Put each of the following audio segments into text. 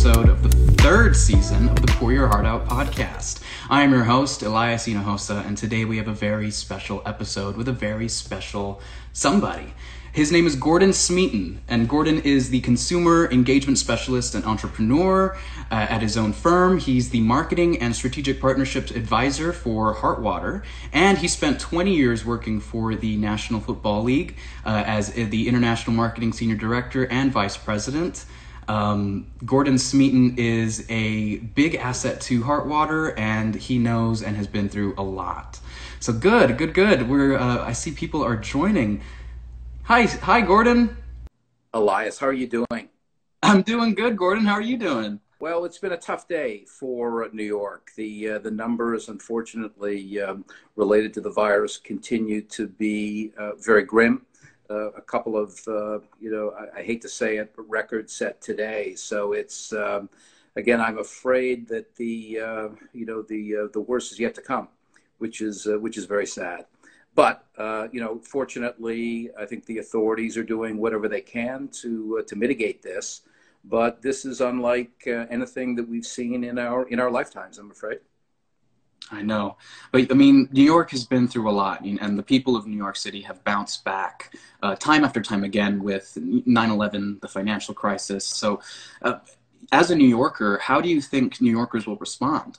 episode of the third season of the Pour Your Heart Out podcast. I am your host, Elias Hinojosa, and today we have a very special episode with a very special somebody. His name is Gordon Smeaton, and Gordon is the consumer engagement specialist and entrepreneur uh, at his own firm. He's the marketing and strategic partnerships advisor for Heartwater, and he spent 20 years working for the National Football League uh, as the international marketing senior director and vice president. Um, Gordon Smeaton is a big asset to Heartwater, and he knows and has been through a lot. So good, good, good. We're uh, I see people are joining. Hi, hi, Gordon. Elias, how are you doing? I'm doing good, Gordon. How are you doing? Well, it's been a tough day for New York. The uh, the numbers, unfortunately, um, related to the virus, continue to be uh, very grim. Uh, a couple of, uh, you know, I, I, hate to say it, but records set today. So it's um, again, I'm afraid that the, uh, you know, the uh, the worst is yet to come, which is which is very sad. But uh, you know, fortunately, I think the authorities are doing whatever they can to uh, to mitigate this. But this is unlike uh, anything that we've seen in our in our lifetimes. I'm afraid. I know, but I mean, New York has been through a lot, and the people of New York City have bounced back uh, time after time again with 9/11, the financial crisis. So, uh, as a New Yorker, how do you think New Yorkers will respond?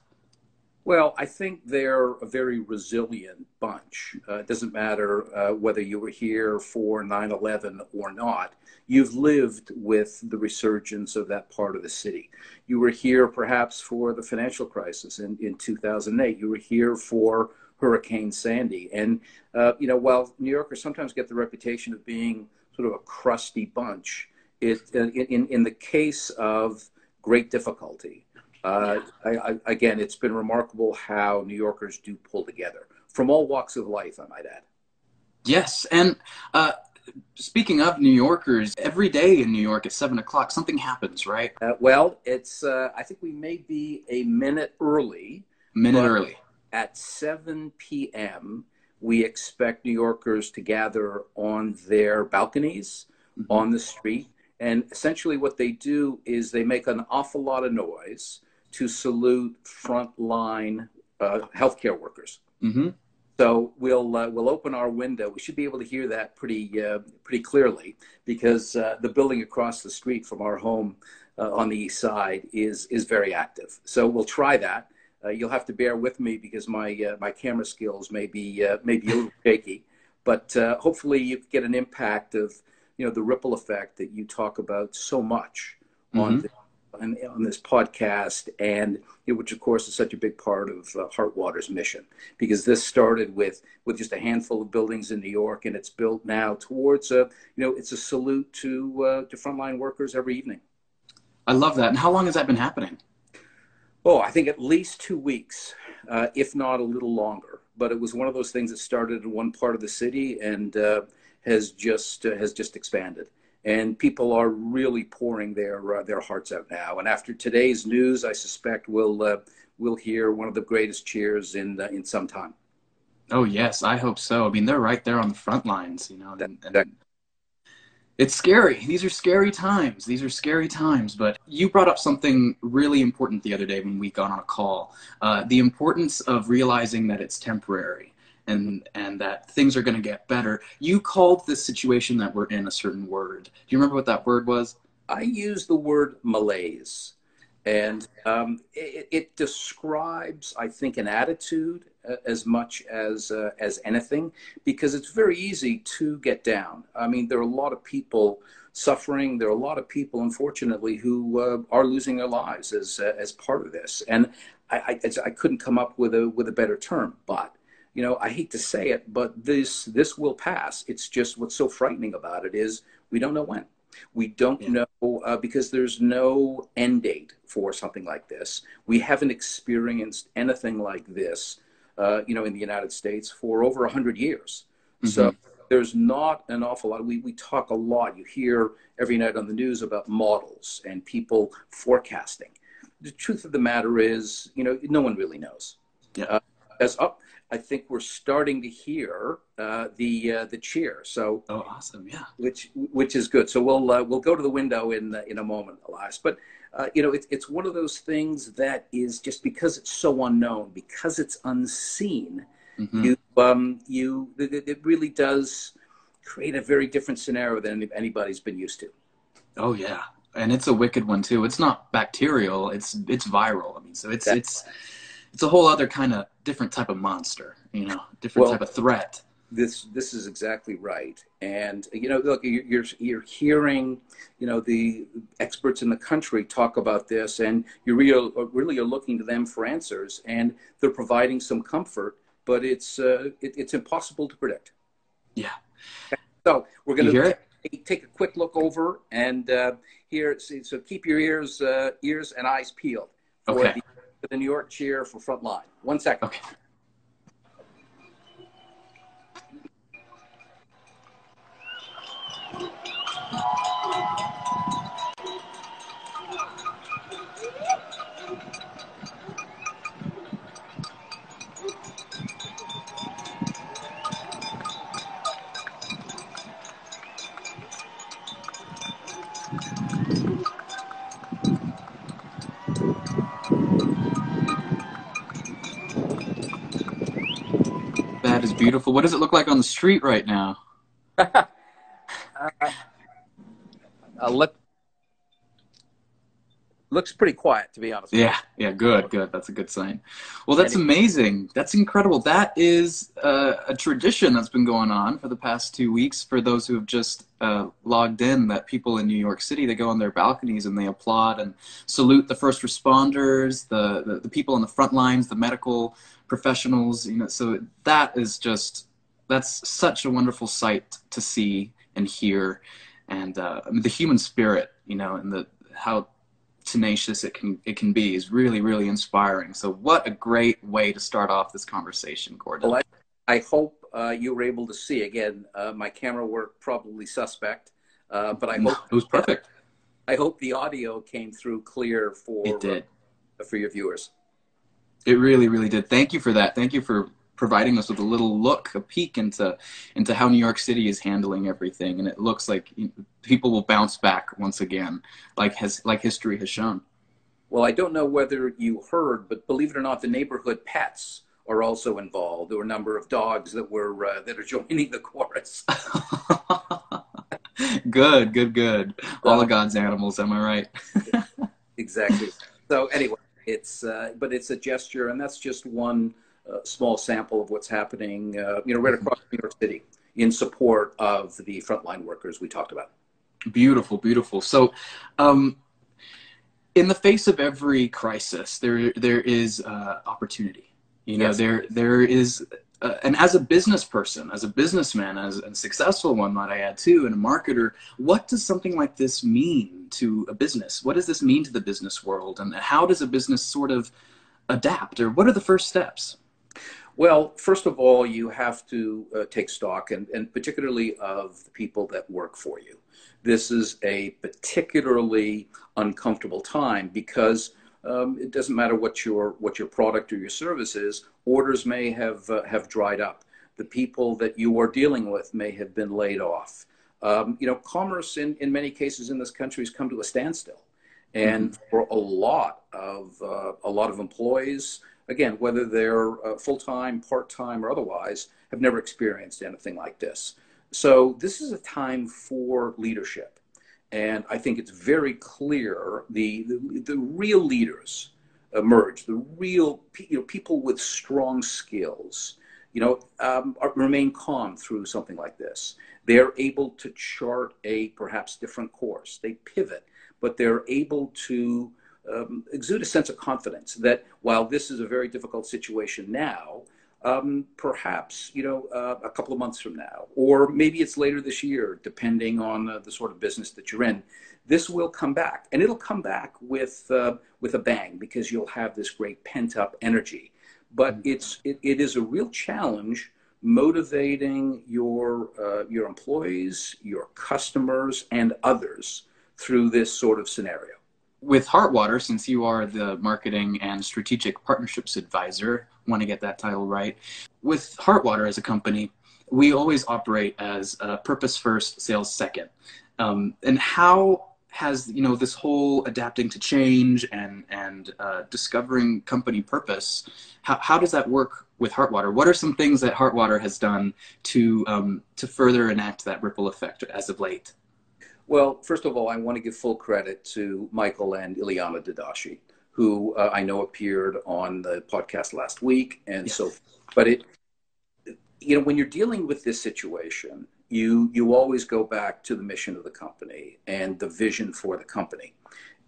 Well, I think they're a very resilient bunch. Uh, it doesn't matter uh, whether you were here for 9 11 or not. You've lived with the resurgence of that part of the city. You were here perhaps for the financial crisis in, in 2008. You were here for Hurricane Sandy. And, uh, you know, while New Yorkers sometimes get the reputation of being sort of a crusty bunch, it, uh, in, in the case of great difficulty, uh, I, I, again, it's been remarkable how New Yorkers do pull together from all walks of life, I might add. Yes. And uh, speaking of New Yorkers, every day in New York at 7 o'clock, something happens, right? Uh, well, it's, uh, I think we may be a minute early. Minute early. At 7 p.m., we expect New Yorkers to gather on their balconies, mm-hmm. on the street. And essentially, what they do is they make an awful lot of noise to salute frontline uh, healthcare workers. Mm-hmm. So we'll uh, we'll open our window. We should be able to hear that pretty uh, pretty clearly because uh, the building across the street from our home uh, on the east side is is very active. So we'll try that. Uh, you'll have to bear with me because my uh, my camera skills may be may be a little shaky, but hopefully you get an impact of you know the ripple effect that you talk about so much mm-hmm. on the on, on this podcast, and which of course is such a big part of uh, Heartwater's mission, because this started with with just a handful of buildings in New York, and it's built now towards a you know it's a salute to uh, to frontline workers every evening. I love that. And how long has that been happening? Oh, I think at least two weeks, uh, if not a little longer. But it was one of those things that started in one part of the city and uh, has just uh, has just expanded and people are really pouring their uh, their hearts out now. And after today's news, I suspect we'll uh, we'll hear one of the greatest cheers in in some time. Oh yes, I hope so. I mean, they're right there on the front lines, you know. And, and it's scary. These are scary times. These are scary times. But you brought up something really important the other day when we got on a call: uh, the importance of realizing that it's temporary and and that things are going to get better. You called this situation that we're in a certain word. Do you remember what that word was? I used the word malaise, and um, it, it, describes, I think, an attitude uh, as much as uh, as anything, because it's very easy to get down. I mean, there are a lot of people suffering. There are a lot of people, unfortunately, who uh, are losing their lives as uh, as part of this, and I, I, I couldn't come up with a with a better term, but you know, I hate to say it, but this this will pass. It's just what's so frightening about it is we don't know when. We don't yeah. know uh, because there's no end date for something like this. We haven't experienced anything like this, uh, you know, in the United States for over hundred years. Mm-hmm. So there's not an awful lot. We we talk a lot. You hear every night on the news about models and people forecasting. The truth of the matter is, you know, no one really knows. Yeah. Uh, as up I think we're starting to hear uh, the uh, the cheer. So oh, awesome, yeah. Which which is good. So we'll uh, we'll go to the window in in a moment, Elias. But uh, you know, it, it's one of those things that is just because it's so unknown, because it's unseen, mm-hmm. you, um, you, it, it really does create a very different scenario than anybody's been used to. Oh yeah, and it's a wicked one too. It's not bacterial; it's it's viral. I mean, so it's it's it's a whole other kind of different type of monster. You know, different well, type of threat. This this is exactly right. And you know, look, you're you're hearing, you know, the experts in the country talk about this, and you really really are looking to them for answers, and they're providing some comfort, but it's uh, it, it's impossible to predict. Yeah. So we're going to take a quick look over and uh, here. So keep your ears uh, ears and eyes peeled for, okay. the, the New York cheer for Frontline. One second. Okay. Beautiful. What does it look like on the street right now? uh, look, looks pretty quiet, to be honest. Yeah, yeah, good, good. That's a good sign. Well, that's amazing. That's incredible. That is uh, a tradition that's been going on for the past two weeks. For those who have just uh, logged in, that people in New York City they go on their balconies and they applaud and salute the first responders, the the, the people on the front lines, the medical professionals you know so that is just that's such a wonderful sight to see and hear and uh, the human spirit you know and the how tenacious it can it can be is really really inspiring so what a great way to start off this conversation gordon well, I, I hope uh, you were able to see again uh, my camera work probably suspect uh, but i hope it was perfect i hope the audio came through clear for it did. for your viewers it really, really did. Thank you for that. Thank you for providing us with a little look, a peek into into how New York City is handling everything, and it looks like people will bounce back once again, like has like history has shown. Well, I don't know whether you heard, but believe it or not, the neighborhood pets are also involved. There were a number of dogs that were uh, that are joining the chorus. good, good, good. All of God's animals. Am I right? exactly. So anyway, it's uh, but it's a gesture, and that's just one small sample of what's happening, uh, you know, right across New York City in support of the frontline workers we talked about. Beautiful, beautiful. So, um, in the face of every crisis, there there is uh, opportunity. You know, yes. there there is uh, and as a business person, as a businessman, as a successful one, might I add too, and a marketer, what does something like this mean to a business? What does this mean to the business world, and how does a business sort of adapt, or what are the first steps? Well, first of all, you have to uh, take stock, and, and particularly of the people that work for you. This is a particularly uncomfortable time because um, it doesn't matter what your what your product or your service is. Orders may have uh, have dried up. The people that you are dealing with may have been laid off. Um, you know, commerce in, in many cases in this country has come to a standstill, and mm-hmm. for a lot of uh, a lot of employees, again, whether they're uh, full time, part time, or otherwise, have never experienced anything like this. So this is a time for leadership. And I think it's very clear the, the, the real leaders emerge, the real you know, people with strong skills, you know, um, are, remain calm through something like this. They're able to chart a perhaps different course. They pivot, but they're able to um, exude a sense of confidence that while this is a very difficult situation now, um, perhaps you know uh, a couple of months from now, or maybe it's later this year, depending on uh, the sort of business that you're in. This will come back, and it'll come back with uh, with a bang because you'll have this great pent up energy. But mm-hmm. it's it, it is a real challenge motivating your uh, your employees, your customers, and others through this sort of scenario with Heartwater, since you are the marketing and strategic partnerships advisor, want to get that title right. With Heartwater as a company, we always operate as a purpose first, sales second. Um, and how has you know this whole adapting to change and and uh, discovering company purpose. How how does that work with Heartwater? What are some things that Heartwater has done to um, to further enact that ripple effect as of late? Well, first of all, I want to give full credit to Michael and Ileana Dadashi, who uh, I know appeared on the podcast last week, and yes. so. But it, you know, when you're dealing with this situation, you you always go back to the mission of the company and the vision for the company.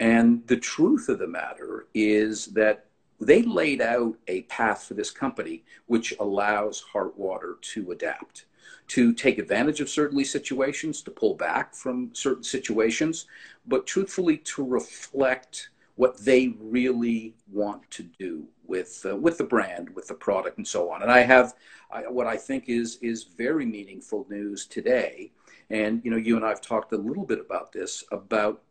And the truth of the matter is that they laid out a path for this company which allows Heartwater to adapt, to take advantage of certain situations, to pull back from certain situations, but truthfully to reflect what they really want to do with uh, with the brand, with the product, and so on. And I have I, what I think is is very meaningful news today. And you know, you and I have talked a little bit about this. About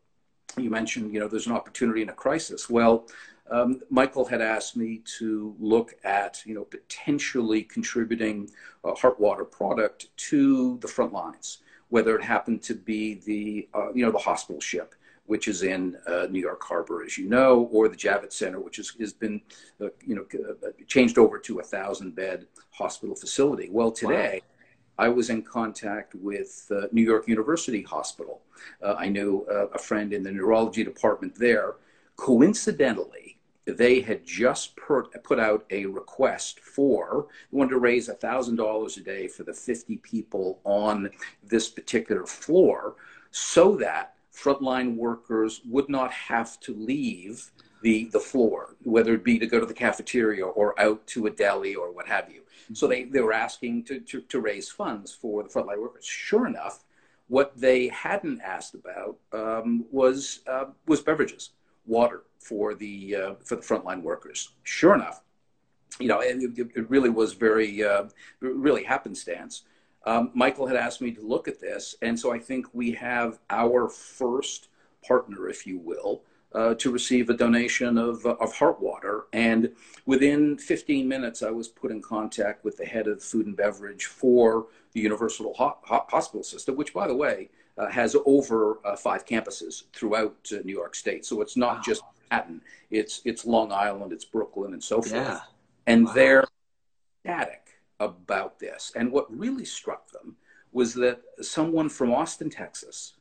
you mentioned, you know, there's an opportunity in a crisis. Well, um, Michael had asked me to look at, you know, potentially contributing a Heartwater product to the front lines, whether it happened to be the, uh, you know, the hospital ship, which is in uh, New York Harbor, as you know, or the Javits Center, which is, has been, uh, you know, uh, changed over to a thousand bed hospital facility. Well, today. Wow. I was in contact with uh, New York University Hospital. Uh, I knew uh, a friend in the neurology department there. Coincidentally, they had just put, out a request for wanted to raise $1000 a day for the 50 people on this particular floor so that frontline workers would not have to leave the, the floor, whether it be to go to the cafeteria or out to a deli or what have you. So they, they were asking to, to, to raise funds for the frontline workers. Sure enough, what they hadn't asked about um, was, uh, was beverages, water for the, uh, for the frontline workers. Sure enough, you know, it, it really was very, uh, really happenstance um, Michael had asked me to look at this, and so I think we have our first partner, if you will, uh, to receive a donation of, uh, of Heartwater. And within 15 minutes, I was put in contact with the head of food and beverage for the Universal Ho- Hospital System, which, by the way, uh, has over uh, five campuses throughout uh, New York State. So it's not wow. just Manhattan; it's it's Long Island, it's Brooklyn, and so forth. Yeah. And wow. they're static about this. And what really struck them was that someone from Austin, Texas,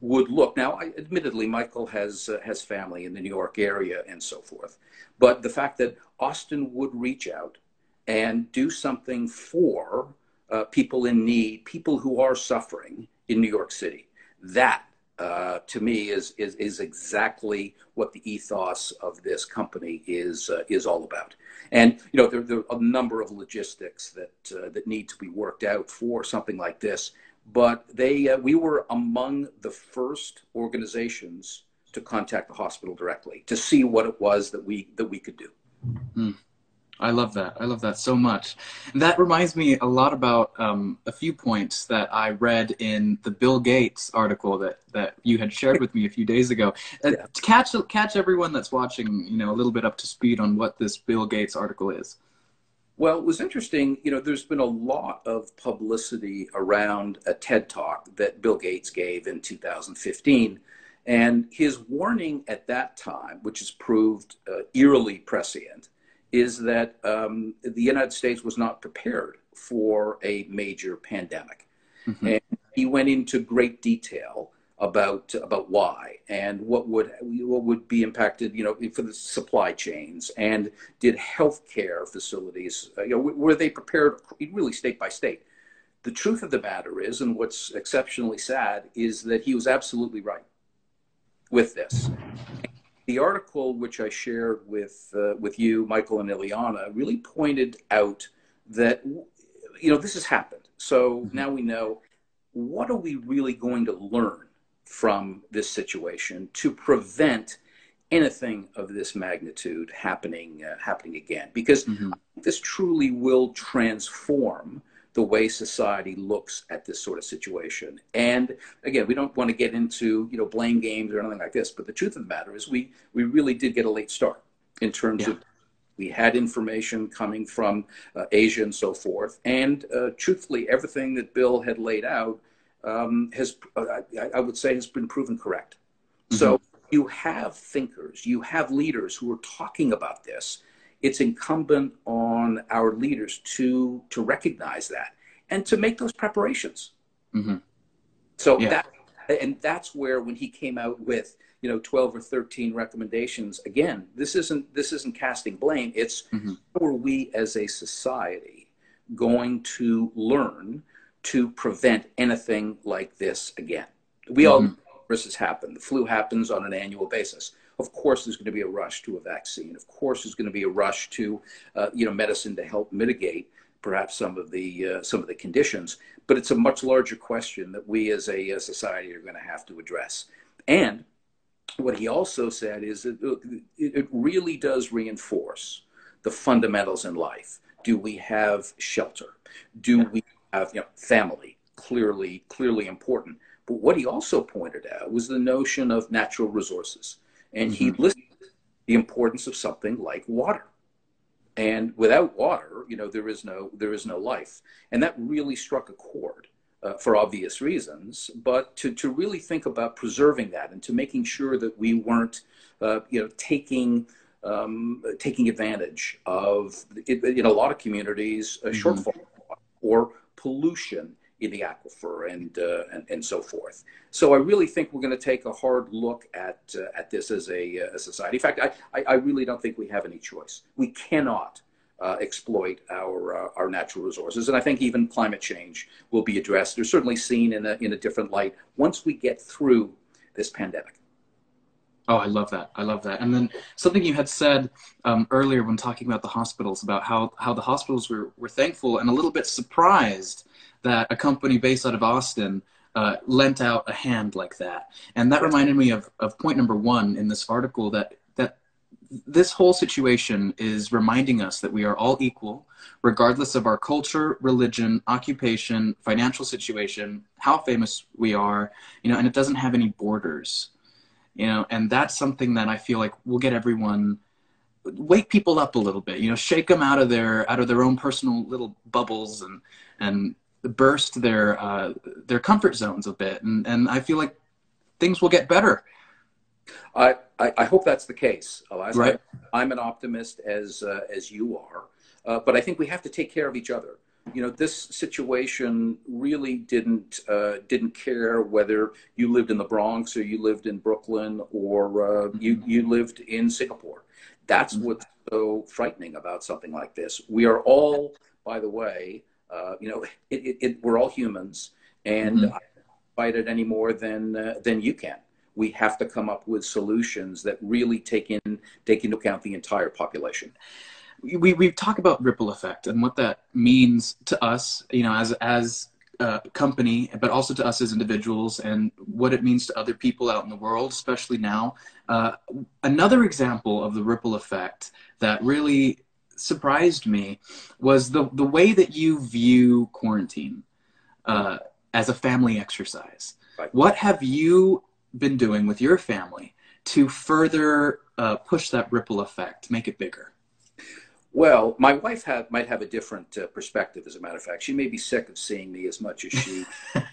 would look. Now, I, admittedly, Michael has uh, has family in the New York area and so forth, but the fact that Austin would reach out and do something for uh, people in need, people who are suffering in New York City, that uh, to me is, is is exactly what the ethos of this company is uh, is all about. And you know, there, there, are a number of logistics that uh, that need to be worked out for something like this. But they, uh, we were among the first organizations to contact the hospital directly to see what it was that we that we could do. Mm. I love that. I love that so much. And that reminds me a lot about um, a few points that I read in the Bill Gates article that, that you had shared with me a few days ago. Uh, yeah. Catch catch everyone that's watching, you know, a little bit up to speed on what this Bill Gates article is. Well, it was interesting. You know, there's been a lot of publicity around a TED talk that Bill Gates gave in 2015. And his warning at that time, which has proved uh, eerily prescient, is that um, the United States was not prepared for a major pandemic. Mm-hmm. And he went into great detail about about why and what would what would be impacted, you know, for the supply chains and did healthcare facilities, uh, you know, were they prepared really state by state? The truth of the matter is, and what's exceptionally sad, is that he was absolutely right with this the article which I shared with uh, with you, Michael and Ileana, really pointed out that you know this has happened. So mm-hmm. now we know what are we really going to learn from this situation to prevent anything of this magnitude happening uh, happening again because mm-hmm. this truly will transform the way society looks at this sort of situation. And again, we don't want to get into you know blame games or anything like this, but the truth of the matter is we we really did get a late start in terms yeah. of we had information coming from uh, Asia and so forth, and uh, truthfully, everything that Bill had laid out um, has uh, I, I, would say has been proven correct. Mm-hmm. So you have thinkers, you have leaders who are talking about this. It's incumbent on our leaders to to recognize that and to make those preparations. Mm-hmm. So yeah. that and that's where when he came out with you know 12 or 13 recommendations again this isn't this isn't casting blame it's mm-hmm. how are we as a society going to learn to prevent anything like this again we mm-hmm. all this has happened the flu happens on an annual basis of course there's going to be a rush to a vaccine of course there's going to be a rush to uh, you know medicine to help mitigate perhaps some of the uh, some of the conditions but it's a much larger question that we as a, a society are going to have to address and what he also said is that it really does reinforce the fundamentals in life. Do we have shelter? Do we have you know, family? Clearly, clearly important. But what he also pointed out was the notion of natural resources, and mm-hmm. he listed the importance of something like water. And without water, you know, there is no there is no life, and that really struck a chord uh, for obvious reasons, but to, to really think about preserving that and to making sure that we weren't, uh, you know, taking um, taking advantage of in a lot of communities a mm-hmm. shortfall or pollution in the aquifer and, uh, and, and so forth. So I really think we're going to take a hard look at uh, at this as a, a society. In fact, I, I, I really don't think we have any choice. We cannot uh, exploit our uh, our natural resources. And I think even climate change will be addressed or certainly seen in a in a different light once we get through this pandemic. Oh, I love that. I love that. And then something you had said um, earlier when talking about the hospitals, about how, how the hospitals were, were thankful and a little bit surprised that a company based out of Austin uh, lent out a hand like that. And that reminded me of, of point number one in this article that this whole situation is reminding us that we are all equal, regardless of our culture, religion, occupation, financial situation, how famous we are, you know, and it doesn't have any borders, you know, and that's something that I feel like will get everyone wake people up a little bit, you know, shake them out of their out of their own personal little bubbles and and burst their uh, their comfort zones a bit, and and I feel like things will get better I, I, I, hope that's the case, Elias. Right. I, am an optimist as uh, as you are, uh, but I think we have to take care of each other. You know, this situation really didn't uh, didn't care whether you lived in the Bronx or you lived in Brooklyn or uh, mm-hmm. you you lived in Singapore. That's mm-hmm. what's so frightening about something like this. We are all, by the way, uh, you know, it, it, it, we're all humans, and mm-hmm. I fight it any more than uh, than you can. We have to come up with solutions that really take in take into account the entire population. We we talk about ripple effect and what that means to us you know as as a company but also to us as individuals and what it means to other people out in the world especially now. Uh, another example of the ripple effect that really surprised me was the the way that you view quarantine uh, as a family exercise right. what have you been doing with your family to further uh, push that ripple effect, make it bigger? Well, my wife have, might have a different uh, perspective. As a matter of fact, she may be sick of seeing me as much as she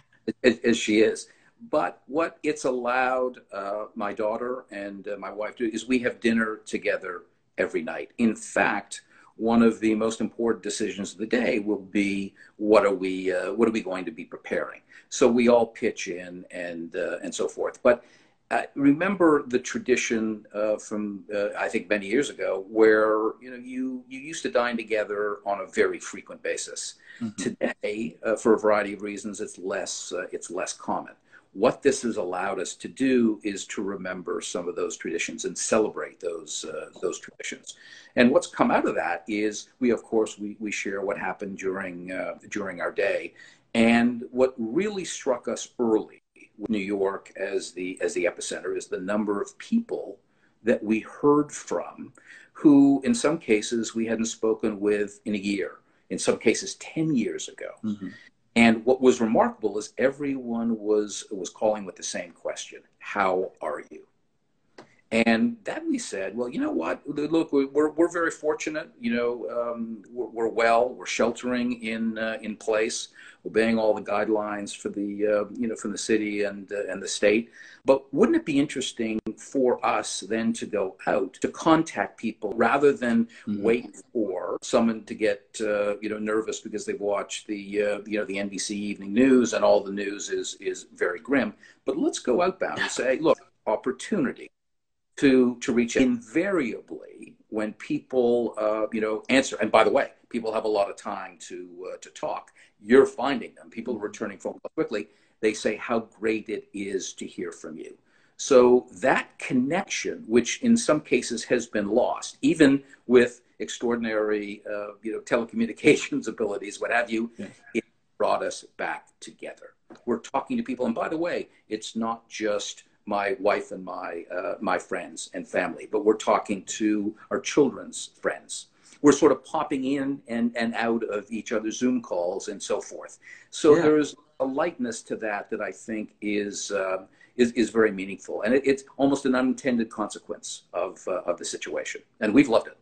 as, as, she is. But what it's allowed uh, my daughter and uh, my wife to do is we have dinner together every night. In fact, one of the most important decisions of the day will be what are we uh, what are we going to be preparing so we all pitch in and uh, and so forth but uh, remember the tradition uh, from uh, I think many years ago where you know you you used to dine together on a very frequent basis. Mm-hmm. Today, uh, for a variety of reasons, it's less it's less common what this has allowed us to do is to remember some of those traditions and celebrate those uh, those traditions. And what's come out of that is we, of course, we, we share what happened during uh, during our day. And what really struck us early with New York as the as the epicenter is the number of people that we heard from, who in some cases we hadn't spoken with in a year, in some cases ten years ago. Mm-hmm. And what was remarkable is everyone was was calling with the same question: How are you? And then we said, well, you know what? Look, we're, we're very fortunate. You know, um, we're, we're, well. We're sheltering in uh, in place, obeying all the guidelines for the uh, you know from the city and uh, and the state. But wouldn't it be interesting for us then to go out to contact people rather than mm-hmm. wait for someone to get uh, you know nervous because they've watched the uh, you know the NBC Evening News and all the news is is very grim. But let's go outbound and say, look, opportunity to to reach invariably when people uh, you know answer and by the way people have a lot of time to uh, to talk you're finding them. People are returning phone calls quickly they say how great it is to hear from you. So that connection which in some cases has been lost even with extraordinary uh, you know telecommunications abilities what have you yeah. it brought us back together. We're talking to people and by the way it's not just my wife and my uh, my friends and family, but we're talking to our children's friends. We're sort of popping in and, and out of each other's Zoom calls and so forth. So yeah. there's a lightness to that that I think is uh, is, is very meaningful, and it, it's almost an unintended consequence of uh, of the situation, and we've loved it.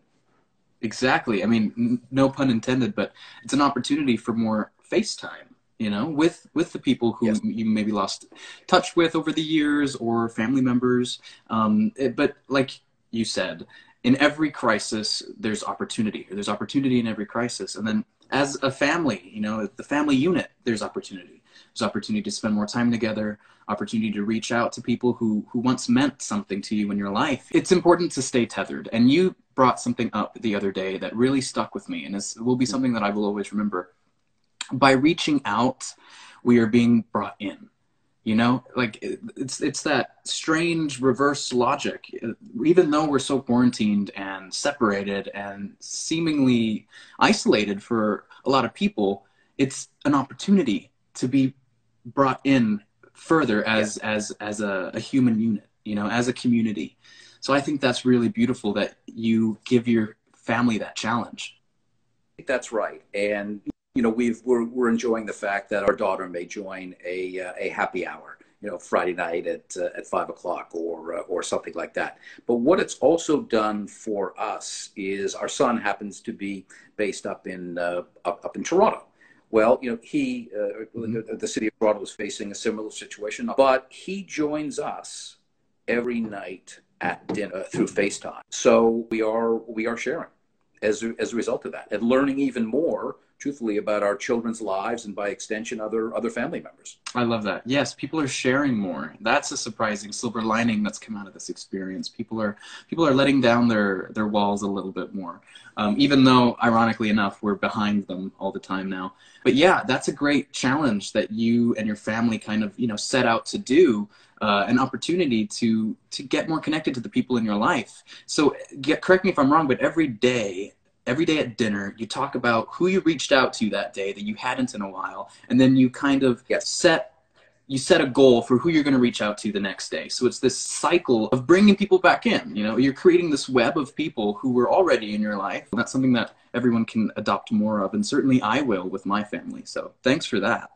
Exactly. I mean, n- no pun intended, but it's an opportunity for more FaceTime you know with with the people who yes. you maybe lost touch with over the years or family members. Um, it, but like you said in every crisis there's opportunity there's opportunity in every crisis. And then as a family you know the family unit there's opportunity. There's opportunity to spend more time together opportunity to reach out to people who who once meant something to you in your life. It's important to stay tethered. And you brought something up the other day that really stuck with me and is, will be something that i will always remember by reaching out, we are being brought in. You know, like it's it's that strange reverse logic. Even though we're so quarantined and separated and seemingly isolated for a lot of people, it's an opportunity to be brought in further as yeah. as as a, a human unit. You know, as a community. So I think that's really beautiful that you give your family that challenge. I think that's right, and you know, we've we're we're enjoying the fact that our daughter may join a uh, a happy hour, you know, Friday night at uh, at five o'clock or uh, or something like that. But what it's also done for us is our son happens to be based up in uh, up, up in Toronto. Well, you know, he uh, mm-hmm. the city of Toronto is facing a similar situation, but he joins us every night at dinner through FaceTime. So we are we are sharing as as a result of that and learning even more truthfully about our children's lives and by extension other other family members. I love that. Yes people are sharing more. That's a surprising silver lining that's come out of this experience. People are people are letting down their their walls a little bit more um, even though ironically enough we're behind them all the time now. But yeah that's a great challenge that you and your family kind of you know set out to do uh, an opportunity to to get more connected to the people in your life. So get, correct me if i'm wrong but every day every day at dinner, you talk about who you reached out to that day that you hadn't in a while, and then you kind of yes. set you set a goal for who you're going to reach out to the next day. So it's this cycle of bringing people back in. You know, you're creating this web of people who were already in your life. That's something that everyone can adopt more of, and certainly I will with my family. So thanks for that.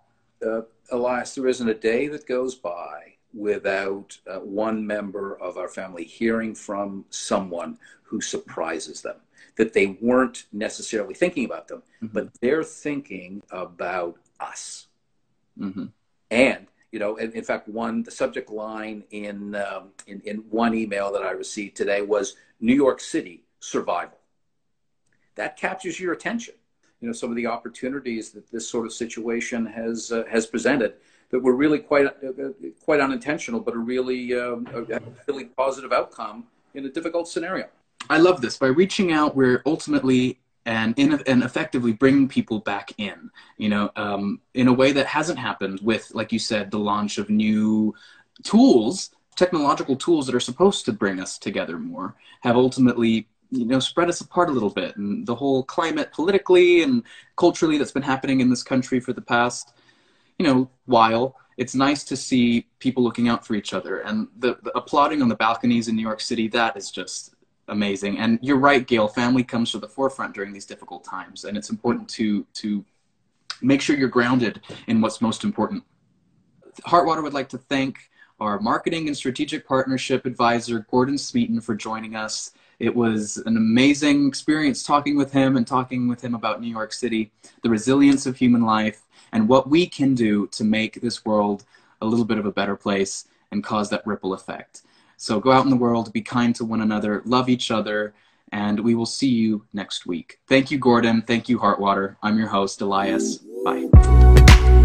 Uh, Elias, there isn't a day that goes by without uh, one member of our family hearing from someone who surprises them that they weren't necessarily thinking about them, mm-hmm. but they're thinking about us. Mm-hmm. And you know, in, in, fact, one the subject line in, um, in in one email that I received today was New York City survival. That captures your attention. You know, some of the opportunities that this sort of situation has uh, has presented that were really quite uh, quite unintentional, but a really um, a really positive outcome in a difficult scenario. I love this. By reaching out, we're ultimately and in, and effectively bringing people back in. You know, um, in a way that hasn't happened with, like you said, the launch of new tools, technological tools that are supposed to bring us together more, have ultimately you know spread us apart a little bit and the whole climate politically and culturally that's been happening in this country for the past you know while it's nice to see people looking out for each other and the, the applauding on the balconies in new york city that is just amazing. And you're right, Gail. Family comes to the forefront during these difficult times, and it's important to to make sure you're grounded in what's most important. Heartwater would like to thank our marketing and strategic partnership advisor, Gordon Smeaton, for joining us. It was an amazing experience talking with him and talking with him about New York City, the resilience of human life, and what we can do to make this world a little bit of a better place and cause that ripple effect. So go out in the world, be kind to one another, love each other, and we will see you next week. Thank you, Gordon. Thank you, Heartwater. I'm your host, Elias. Bye.